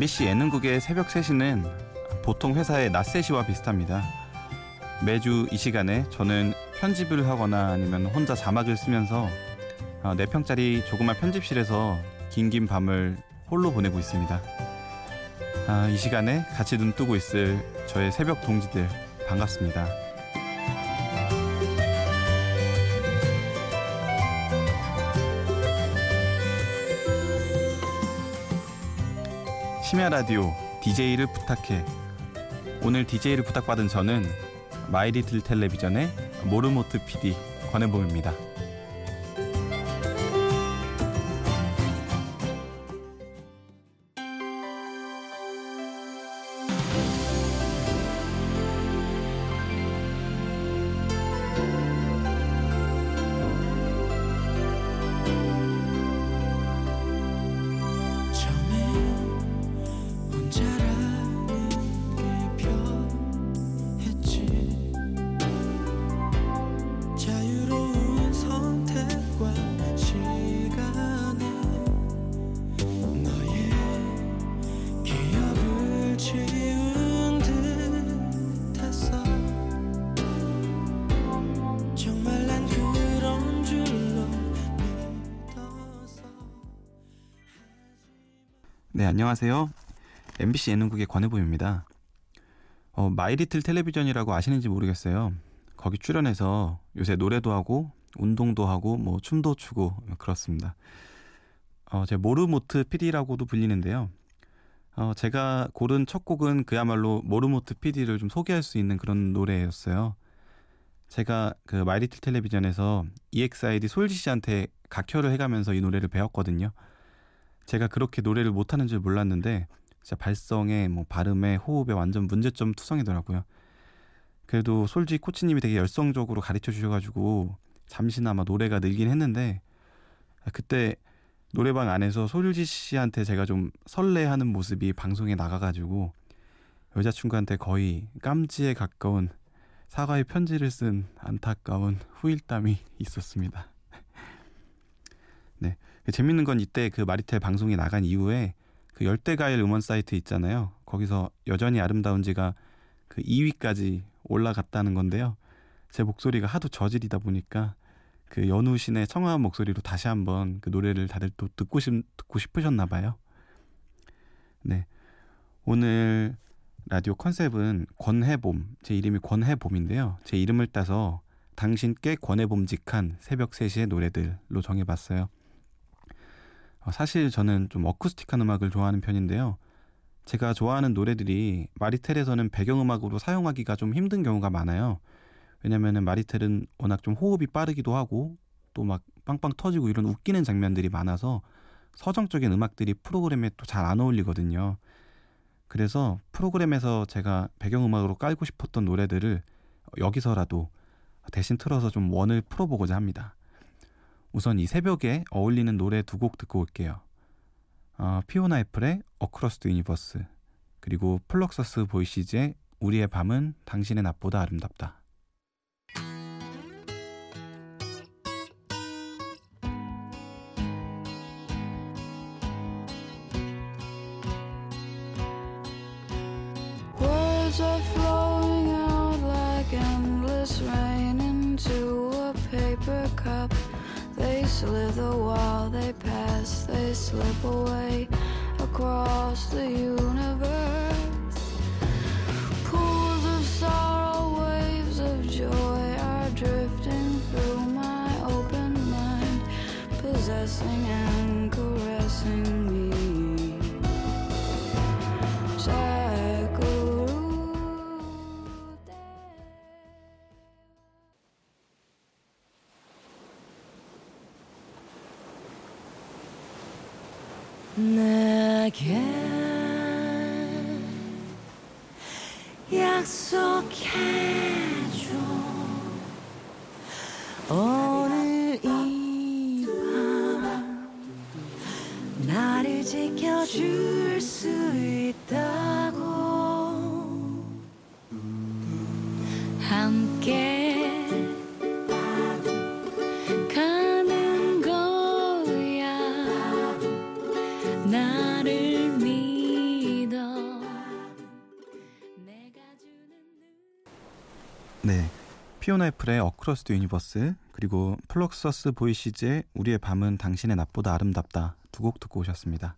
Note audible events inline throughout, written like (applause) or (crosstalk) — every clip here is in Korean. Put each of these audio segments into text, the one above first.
MBC 예능국의 새벽 3시는 보통 회사의 낮 3시와 비슷합니다. 매주 이 시간에 저는 편집을 하거나 아니면 혼자 자막을 쓰면서 4평짜리 조그만 편집실에서 긴긴 밤을 홀로 보내고 있습니다. 아, 이 시간에 같이 눈 뜨고 있을 저의 새벽 동지들 반갑습니다. 심야 라디오 DJ를 부탁해. 오늘 DJ를 부탁받은 저는 마이리틀 텔레비전의 모르모트 PD 권혜봉입니다. 안녕하세요. MBC 예능국의 권혜보입니다. 어, 마이리틀 텔레비전이라고 아시는지 모르겠어요. 거기 출연해서 요새 노래도 하고 운동도 하고 뭐 춤도 추고 그렇습니다. 어, 제 모르모트 PD라고도 불리는데요. 어, 제가 고른 첫 곡은 그야말로 모르모트 PD를 좀 소개할 수 있는 그런 노래였어요. 제가 그 마이리틀 텔레비전에서 EXID 솔지 씨한테 각혈을 해가면서 이 노래를 배웠거든요. 제가 그렇게 노래를 못하는 줄 몰랐는데 진짜 발성에 뭐 발음에 호흡에 완전 문제점 투성이더라고요. 그래도 솔지 코치님이 되게 열성적으로 가르쳐 주셔가지고 잠시나마 노래가 늘긴 했는데 그때 노래방 안에서 솔지 씨한테 제가 좀 설레하는 모습이 방송에 나가가지고 여자친구한테 거의 깜지에 가까운 사과의 편지를 쓴 안타까운 후일담이 있었습니다. (laughs) 네. 재밌는 건 이때 그 마리텔 방송이 나간 이후에 그 열대과일 음원 사이트 있잖아요. 거기서 여전히 아름다운지가 그 2위까지 올라갔다는 건데요. 제 목소리가 하도 저질이다 보니까 그 연우신의 청아한 목소리로 다시 한번 그 노래를 다들 또 듣고 싶 듣고 싶으셨나 봐요. 네. 오늘 라디오 컨셉은 권해봄. 제 이름이 권해봄인데요. 제 이름을 따서 당신께 권해봄직한 새벽 3시의 노래들로 정해 봤어요. 어, 사실 저는 좀 어쿠스틱한 음악을 좋아하는 편인데요. 제가 좋아하는 노래들이 마리텔에서는 배경음악으로 사용하기가 좀 힘든 경우가 많아요. 왜냐면은 마리텔은 워낙 좀 호흡이 빠르기도 하고 또 막 빵빵 터지고 이런 웃기는 장면들이 많아서 서정적인 음악들이 프로그램에 또 잘 안 어울리거든요. 그래서 프로그램에서 제가 배경음악으로 깔고 싶었던 노래들을 여기서라도 대신 틀어서 좀 원을 풀어보고자 합니다. 우선 이 새벽에 어울리는 노래 두 곡 듣고 올게요. 어, 피오나 애플의 Across the Universe 그리고 플럭서스 보이시즈의 우리의 밤은 당신의 낮보다 아름답다. 오늘 이 밤 나를 지켜줄 수 있다고 함께 나를 네. 피오나 애플의 Across the Universe 그리고 플럭서스 보이시즈의 우리의 밤은 당신의 낮보다 아름답다 두 곡 듣고 오셨습니다.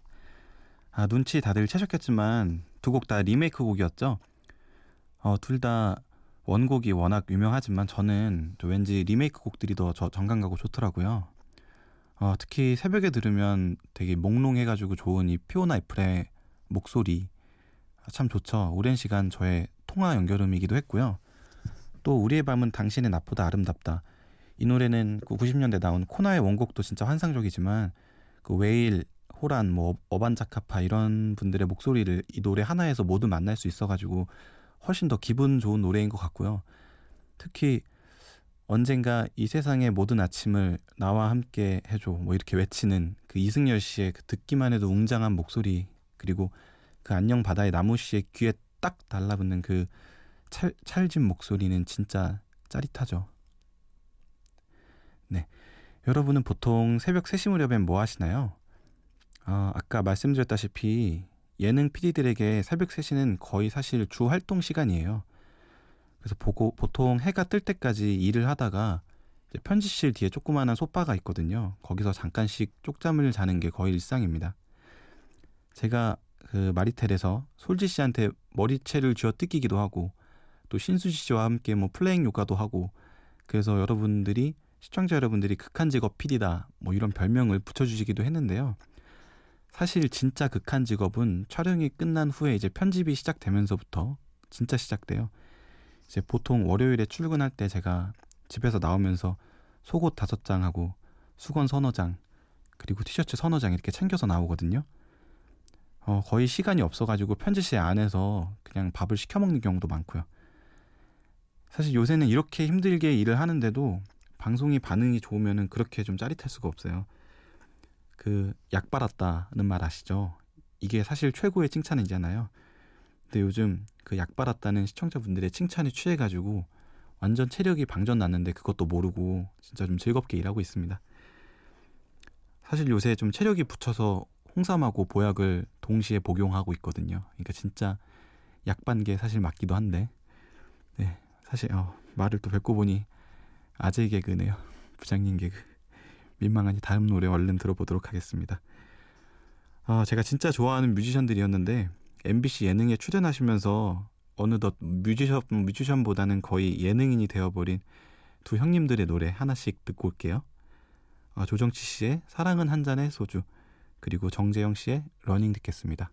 아, 눈치 다들 채셨겠지만 두 곡 다 리메이크 곡이었죠. 어, 둘 다 원곡이 워낙 유명하지만 저는 왠지 리메이크 곡들이 더 저, 정감 가고 좋더라고요. 어, 특히 새벽에 들으면 되게 몽롱해가지고 좋은 이 피오나 애플의 목소리 아, 참 좋죠. 오랜 시간 저의 통화 연결음이기도 했고요. 또 우리의 밤은 당신의 낮보다 아름답다. 이 노래는 그 90년대 나온 코나의 원곡도 진짜 환상적이지만 그 웨일, 호란, 뭐 어반자카파 이런 분들의 목소리를 이 노래 하나에서 모두 만날 수 있어가지고 훨씬 더 기분 좋은 노래인 것 같고요. 특히 언젠가 이 세상의 모든 아침을 나와 함께 해줘 뭐 이렇게 외치는 그 이승열 씨의 그 듣기만 해도 웅장한 목소리 그리고 그 안녕 바다의 나무 씨의 귀에 딱 달라붙는 그 찰, 찰진 목소리는 진짜 짜릿하죠. 네. 여러분은 보통 새벽 3시 무렵엔 뭐 하시나요? 아, 아까 말씀드렸다시피 예능 PD들에게 새벽 3시는 거의 사실 주 활동 시간이에요. 그래서 보고 보통 해가 뜰 때까지 일을 하다가 편집실 뒤에 조그마한 소파가 있거든요. 거기서 잠깐씩 쪽잠을 자는 게 거의 일상입니다. 제가 그 마리텔에서 솔지 씨한테 머리채를 쥐어 뜯기기도 하고 또 신수지 씨와 함께 뭐 플레잉 요가도 하고 그래서 여러분들이 시청자 여러분들이 극한 직업 PD다 뭐 이런 별명을 붙여주시기도 했는데요. 사실 진짜 극한 직업은 촬영이 끝난 후에 이제 편집이 시작되면서부터 진짜 시작돼요. 이제 보통 월요일에 출근할 때 제가 집에서 나오면서 속옷 다섯 장하고 수건 서너 장 그리고 티셔츠 서너 장 이렇게 챙겨서 나오거든요. 어, 거의 시간이 없어가지고 편집실 안에서 그냥 밥을 시켜 먹는 경우도 많고요. 사실 요새는 이렇게 힘들게 일을 하는데도 방송이 반응이 좋으면은 그렇게 좀 짜릿할 수가 없어요. 그약 빨았다는 말 아시죠? 이게 사실 최고의 칭찬이잖아요. 근데 요즘 그약 빨았다는 시청자분들의 칭찬에 취해가지고 완전 체력이 방전 났는데 그것도 모르고 진짜 좀 즐겁게 일하고 있습니다. 사실 요새 좀 체력이 붙여서 홍삼하고 보약을 동시에 복용하고 있거든요. 그러니까 진짜 약반게 사실 맞기도 한데 네 사실 어, 말을 또 뵙고 보니 아재 개그네요. 부장님 개그. 민망하니 다음 노래 얼른 들어보도록 하겠습니다. 아, 제가 진짜 좋아하는 뮤지션들이었는데 MBC 예능에 출연하시면서 어느덧 뮤지션 뮤지션보다는 거의 예능인이 되어버린 두 형님들의 노래 하나씩 듣고 올게요. 아, 조정치 씨의 사랑은 한 잔의 소주 그리고 정재형 씨의 Running 듣겠습니다.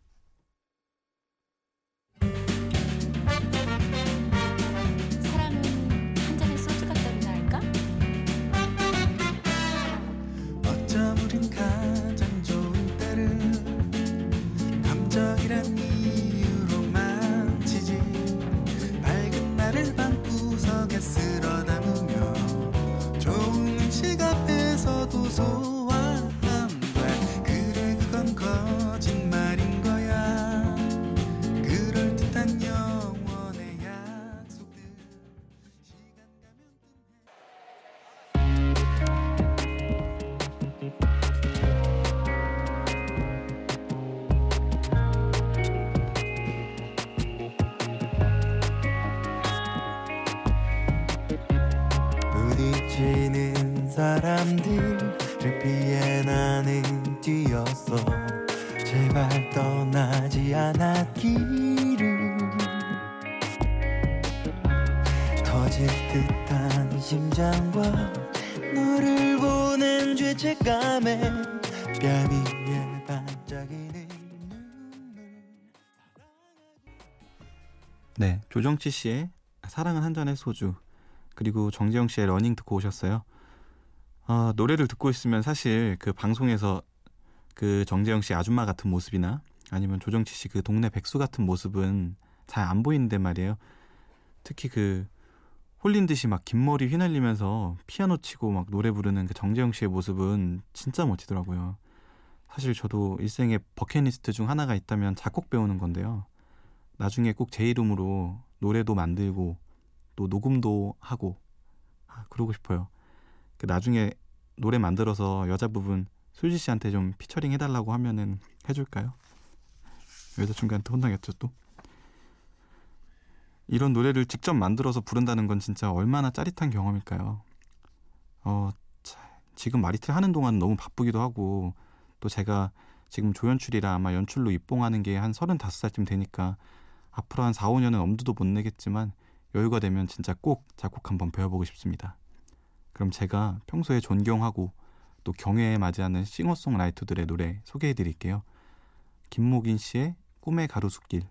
사람들을 피해 나는 뛰었어 제발 떠나지 않았기를 터질 듯한 심장과 너를 보낸 죄책감에 뺨 위에 반짝이는 네 조정치 씨의 사랑은 한 잔의 소주 그리고 정재형 씨의 Running 듣고 오셨어요. 어, 노래를 듣고 있으면 사실 그 방송에서 그 정재형 씨 아줌마 같은 모습이나 아니면 조정치 씨 그 동네 백수 같은 모습은 잘 안 보이는데 말이에요. 특히 그 홀린 듯이 막 긴 머리 휘날리면서 피아노 치고 막 노래 부르는 그 정재형 씨의 모습은 진짜 멋지더라고요. 사실 저도 일생의 버킷리스트 중 하나가 있다면 작곡 배우는 건데요. 나중에 꼭 제 이름으로 노래도 만들고 또 녹음도 하고 아, 그러고 싶어요. 그 나중에 노래 만들어서 여자 부분 수지 씨한테 좀 피처링 해달라고 하면은 해줄까요? 여자친구한테 혼나겠죠 또. 이런 노래를 직접 만들어서 부른다는 건 진짜 얼마나 짜릿한 경험일까요? 어, 지금 마리틀 하는 동안 너무 바쁘기도 하고 또 제가 지금 조연출이라 아마 연출로 입봉하는 게 한 35살쯤 되니까 앞으로 한 4, 5년은 엄두도 못 내겠지만 여유가 되면 진짜 꼭 작곡 한번 배워보고 싶습니다. 그럼 제가 평소에 존경하고 또 경애에 맞이하는 싱어송라이터들의 노래 소개해 드릴게요. 김목인 씨의 꿈의 가로수길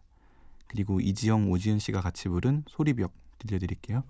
그리고 이지영, 오지은 씨가 같이 부른 소리벽 들려드릴게요.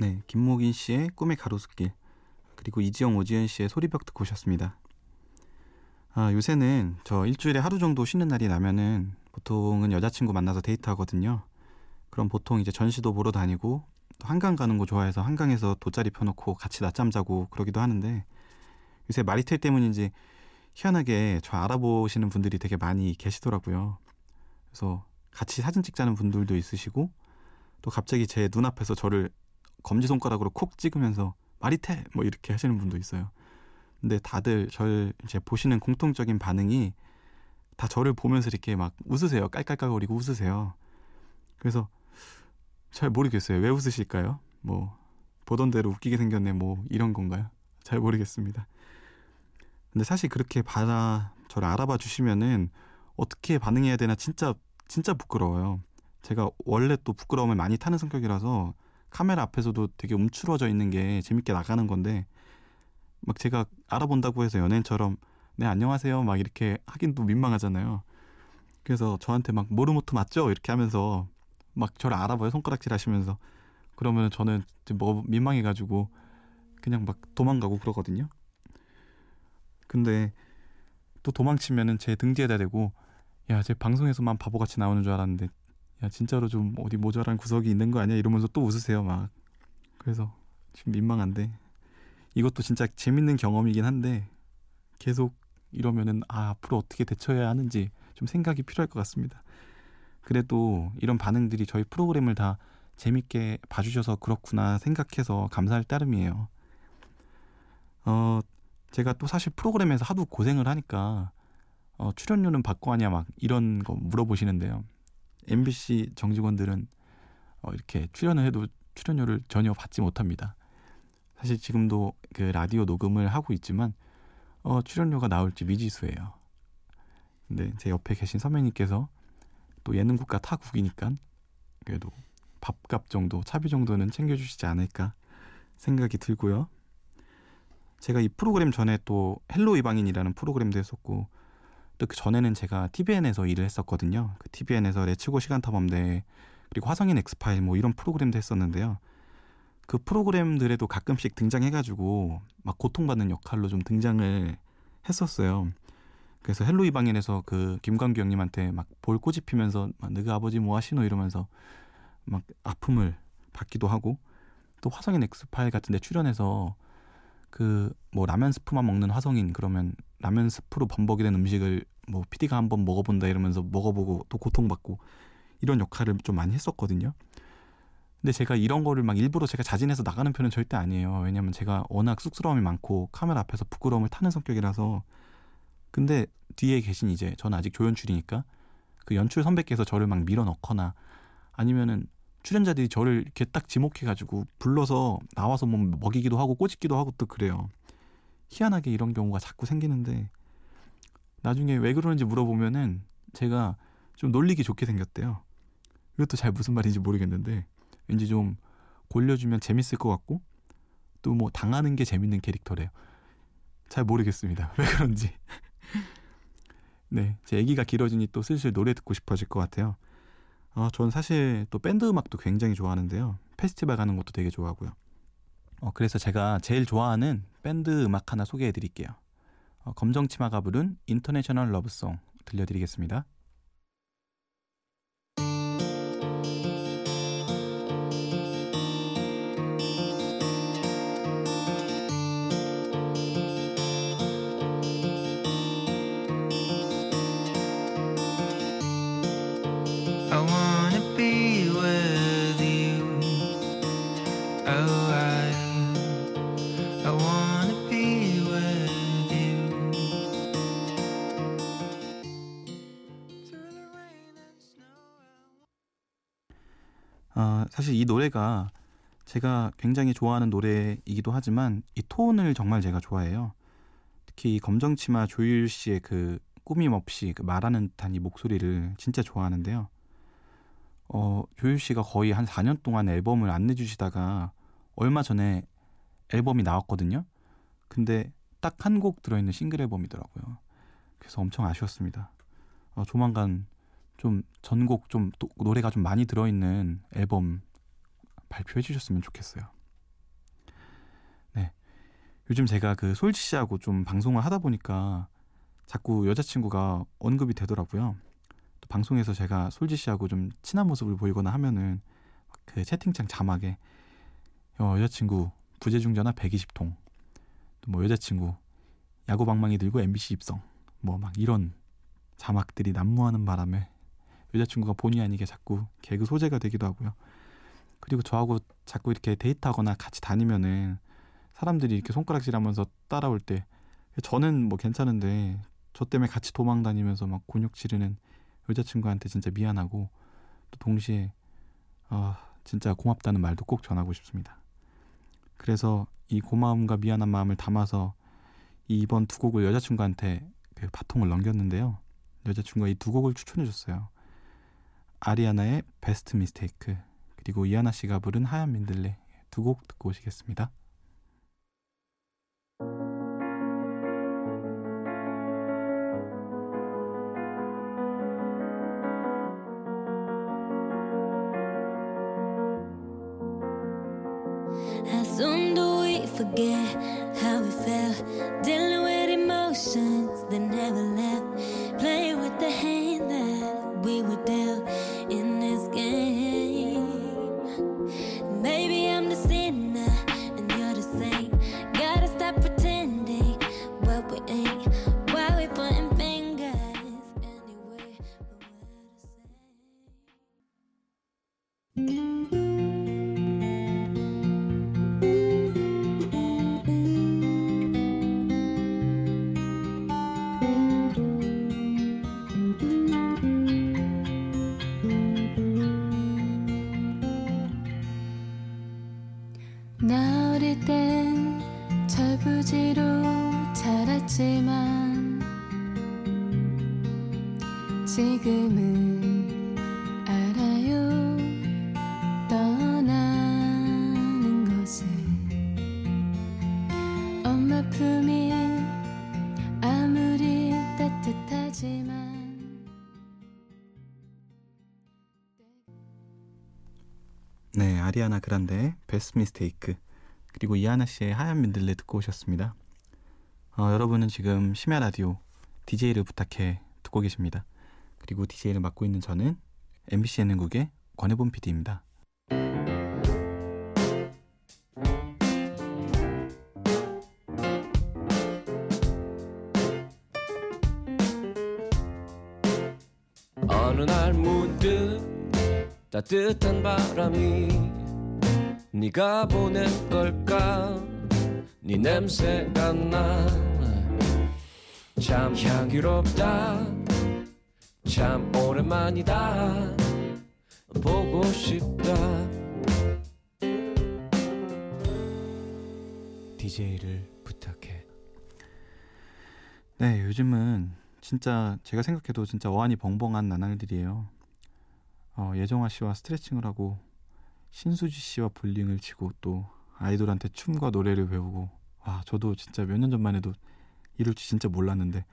네, 김목인 씨의 꿈의 가로수길 그리고 이지영 오지은 씨의 소리벽 듣고 오셨습니다. 아, 요새는 저 일주일에 하루 정도 쉬는 날이 나면은 보통은 여자친구 만나서 데이트하거든요. 그럼 보통 이제 전시도 보러 다니고 또 한강 가는 거 좋아해서 한강에서 돗자리 펴놓고 같이 낮잠 자고 그러기도 하는데 요새 마리텔 때문인지 희한하게 저 알아보시는 분들이 되게 많이 계시더라고요. 그래서 같이 사진 찍자는 분들도 있으시고 또 갑자기 제 눈앞에서 저를 검지 손가락으로 콕 찍으면서 마리테 뭐 이렇게 하시는 분도 있어요. 근데 다들 절 이제 보시는 공통적인 반응이 다 저를 보면서 이렇게 막 웃으세요. 깔깔깔거리고 웃으세요. 그래서 잘 모르겠어요. 왜 웃으실까요? 뭐 보던 대로 웃기게 생겼네 뭐 이런 건가요? 잘 모르겠습니다. 근데 사실 그렇게 받아 저를 알아봐 주시면은 어떻게 반응해야 되나 진짜 진짜 부끄러워요. 제가 원래 또 부끄러움을 많이 타는 성격이라서 카메라 앞에서도 되게 움츠러져 있는 게 재밌게 나가는 건데 막 제가 알아본다고 해서 연예인처럼 네 안녕하세요 막 이렇게 하긴 또 민망하잖아요. 그래서 저한테 막 모르모토 맞죠 이렇게 하면서 막 저를 알아봐요 손가락질 하시면서 그러면 저는 뭐 민망해가지고 그냥 막 도망가고 그러거든요. 근데 또 도망치면은 제등 뒤에다 대고 야 제 방송에서만 바보같이 나오는 줄 알았는데 야 진짜로 좀 어디 모자란 구석이 있는 거 아니야? 이러면서 또 웃으세요 막. 그래서 지금 민망한데. 이것도 진짜 재밌는 경험이긴 한데 계속 이러면은 아 앞으로 어떻게 대처해야 하는지 좀 생각이 필요할 것 같습니다. 그래도 이런 반응들이 저희 프로그램을 다 재밌게 봐주셔서 그렇구나 생각해서 감사할 따름이에요. 어 제가 또 사실 프로그램에서 하도 고생을 하니까 어, 출연료는 받고 하냐 막 이런 거 물어보시는데요 MBC 정직원들은 어, 이렇게 출연을 해도 출연료를 전혀 받지 못합니다. 사실 지금도 그 라디오 녹음을 하고 있지만 어, 출연료가 나올지 미지수예요. 근데 제 옆에 계신 선배님께서 또 예능국가 타국이니까 그래도 밥값 정도, 차비 정도는 챙겨주시지 않을까 생각이 들고요. 제가 이 프로그램 전에 또 Hello 이방인이라는 프로그램도 했었고 또 그 전에는 제가 tvN에서 일을 했었거든요. 그 tvN에서 Let's Go 시간탐험대 그리고 화성인 X-File 뭐 이런 프로그램도 했었는데요. 그 프로그램들에도 가끔씩 등장해가지고 막 고통받는 역할로 좀 등장을 했었어요. 그래서 Hello 이방인에서 그 김광규 형님한테 막 볼 꼬집히면서 막 너가 아버지 뭐 하시노 이러면서 막 아픔을 받기도 하고 또 화성인 엑스파일 같은 데 출연해서 그 뭐 라면 스프만 먹는 화성인 그러면 라면 스프로 범벅이 된 음식을 뭐 PD가 한번 먹어본다 이러면서 먹어보고 또 고통받고 이런 역할을 좀 많이 했었거든요. 근데 제가 이런 거를 막 일부러 제가 자진해서 나가는 편은 절대 아니에요. 왜냐면 제가 워낙 쑥스러움이 많고 카메라 앞에서 부끄러움을 타는 성격이라서 근데 뒤에 계신 이제 저는 아직 조연출이니까 그 연출 선배께서 저를 막 밀어넣거나 아니면은 출연자들이 저를 이렇게 딱 지목해가지고 불러서 나와서 뭐 먹이기도 하고 꼬집기도 하고 또 그래요. 희한하게 이런 경우가 자꾸 생기는데 나중에 왜 그러는지 물어보면은 제가 좀 놀리기 좋게 생겼대요. 이것도 잘 무슨 말인지 모르겠는데 왠지 좀 골려주면 재밌을 것 같고 또 뭐 당하는 게 재밌는 캐릭터래요. 잘 모르겠습니다. (laughs) 왜 그런지. 네, 제 얘기가 길어지니 또 슬슬 노래 듣고 싶어질 것 같아요. 어, 전 사실 또 밴드 음악도 굉장히 좋아하는데요. 페스티벌 가는 것도 되게 좋아하고요. 어, 그래서 제가 제일 좋아하는 밴드 음악 하나 소개해 드릴게요. 어, 검정치마가 부른 International Love Song 들려드리겠습니다. 어, 사실 이 노래가 제가 굉장히 좋아하는 노래이기도 하지만 이 톤을 정말 제가 좋아해요. 특히 이 검정치마 조율 씨의 그 꾸밈 없이 그 말하는 듯한 이 목소리를 진짜 좋아하는데요. 어, 조율 씨가 거의 한 4년 동안 앨범을 안 내주시다가 얼마 전에 앨범이 나왔거든요. 근데 딱 한 곡 들어있는 싱글 앨범이더라고요. 그래서 엄청 아쉬웠습니다. 어, 조만간 좀 전곡 좀 도, 노래가 좀 많이 들어있는 앨범 발표해 주셨으면 좋겠어요. 네. 요즘 제가 그 솔지 씨하고 좀 방송을 하다 보니까 자꾸 여자친구가 언급이 되더라고요. 또 방송에서 제가 솔지 씨하고 좀 친한 모습을 보이거나 하면은 그 채팅창 자막에 어, 여자친구 부재중 전화 120통 또 뭐 여자친구 야구 방망이 들고 MBC 입성 뭐 막 이런 자막들이 난무하는 바람에 여자친구가 본의 아니게 자꾸 개그 소재가 되기도 하고요. 그리고 저하고 자꾸 이렇게 데이트하거나 같이 다니면은 사람들이 이렇게 손가락질하면서 따라올 때 저는 뭐 괜찮은데 저 때문에 같이 도망 다니면서 막 곤욕 치르는 여자친구한테 진짜 미안하고 또 동시에 아 진짜 고맙다는 말도 꼭 전하고 싶습니다. 그래서 이 고마움과 미안한 마음을 담아서 이번 두 곡을 여자친구한테 그 바통을 넘겼는데요. 여자친구가 이 두 곡을 추천해 줬어요. 아리아나의 베스트 미스테이크 그리고 이하나 씨가 부른 하얀 민들레 두 곡 듣고 오시겠습니다. 네, 아리아나 그란데 베스트 미스테이크 그리고 이하나 씨의 하얀 민들레 듣고 오셨습니다. 어, 여러분은 지금 심야 라디오 DJ를 부탁해 듣고 계십니다. 그리고 DJ를 맡고 있는 저는 MBC 예능국의 권혜본 PD입니다. 따뜻한 바람이 네가 보낸 걸까? 네 냄새가 나 참 향기롭다. 참 오랜만이다. 보고 싶다. DJ를 부탁해. 네, 요즘은 진짜 제가 생각해도 진짜 어안이 벙벙한 나날들이에요. 어, 예정아 씨와 스트레칭을 하고 신수지 씨와 볼링을 치고 또 아이돌한테 춤과 노래를 배우고 와 저도 진짜 몇 년 전만 해도 이럴 줄 진짜 몰랐는데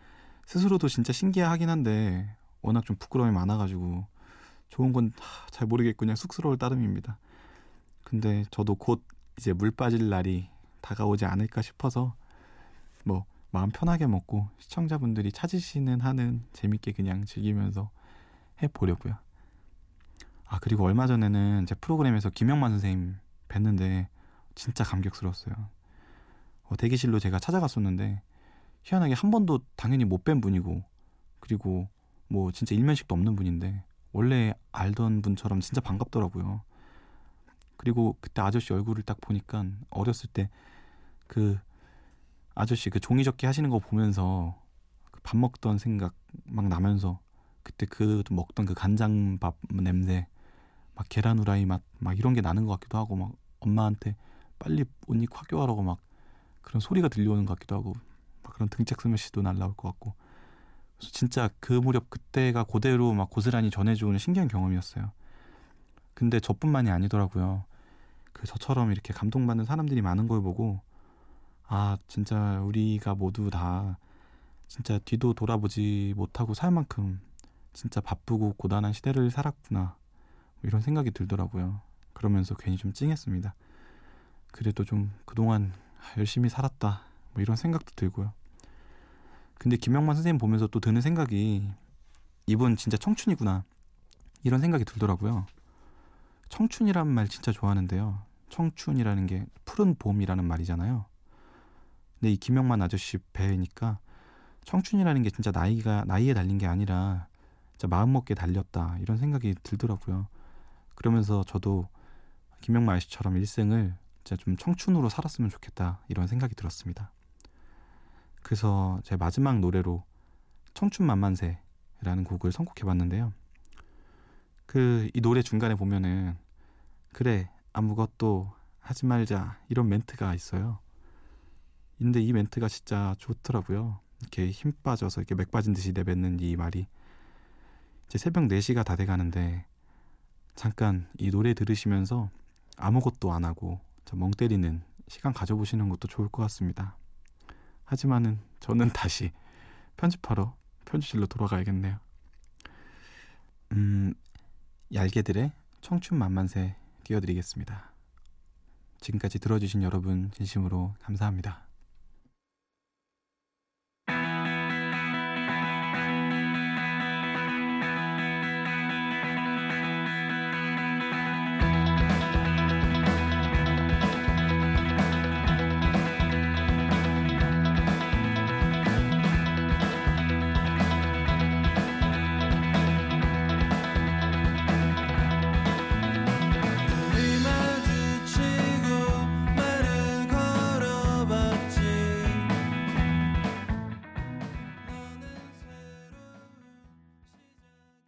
스스로도 진짜 신기하긴 한데 워낙 좀 부끄러움이 많아가지고 좋은 건 잘 모르겠고 그냥 쑥스러울 따름입니다. 근데 저도 곧 이제 물 빠질 날이 다가오지 않을까 싶어서 뭐 마음 편하게 먹고 시청자분들이 찾으시는 한은 재밌게 그냥 즐기면서 해보려고요. 아 그리고 얼마 전에는 제 프로그램에서 김영만 선생님 뵀는데 진짜 감격스러웠어요. 어, 대기실로 제가 찾아갔었는데 희한하게 한 번도 당연히 못 뵌 분이고 그리고 뭐 진짜 일면식도 없는 분인데 원래 알던 분처럼 진짜 반갑더라고요. 그리고 그때 아저씨 얼굴을 딱 보니까 어렸을 때 그 아저씨 그 종이 접기 하시는 거 보면서 그밥 먹던 생각 막 나면서 그때 그 먹던 그 간장밥 냄새 막 계란 후라이 맛 막 이런 게 나는 것 같기도 하고 막 엄마한테 빨리 옷 입고 학교 가라고 막 그런 소리가 들려오는 것 같기도 하고 막 그런 등짝 스매시도 날라올 것 같고 그래서 진짜 그 무렵 그때가 그대로 막 고스란히 전해주는 신기한 경험이었어요. 근데 저뿐만이 아니더라고요. 그 저처럼 이렇게 감동받는 사람들이 많은 걸 보고 아 진짜 우리가 모두 다 진짜 뒤도 돌아보지 못하고 살 만큼 진짜 바쁘고 고단한 시대를 살았구나 뭐 이런 생각이 들더라고요. 그러면서 괜히 좀 찡했습니다. 그래도 좀 그동안 열심히 살았다 뭐 이런 생각도 들고요. 근데 김영만 선생님 보면서 또 드는 생각이 이분 진짜 청춘이구나 이런 생각이 들더라고요. 청춘이란 말 진짜 좋아하는데요. 청춘이라는 게 푸른 봄이라는 말이잖아요. 근데 이 김영만 아저씨 배니까 청춘이라는 게 진짜 나이가 나이에 달린 게 아니라 진짜 마음 먹게 달렸다 이런 생각이 들더라고요. 그러면서 저도 김영만 아저씨처럼 일생을 진짜 좀 청춘으로 살았으면 좋겠다 이런 생각이 들었습니다. 그래서 제 마지막 노래로 청춘 만만세라는 곡을 선곡해봤는데요. 그 이 노래 중간에 보면은 그래 아무것도 하지 말자 이런 멘트가 있어요. 근데 이 멘트가 진짜 좋더라고요. 이렇게 힘 빠져서 이렇게 맥 빠진 듯이 내뱉는 이 말이 이제 새벽 4시가 다 돼가는데 잠깐 이 노래 들으시면서 아무것도 안 하고 멍 때리는 시간 가져보시는 것도 좋을 것 같습니다. 하지만은 저는 (laughs) 다시 편집하러 편집실로 돌아가야겠네요. 음, 얄개들의 청춘 만만세 띄워드리겠습니다. 지금까지 들어주신 여러분 진심으로 감사합니다.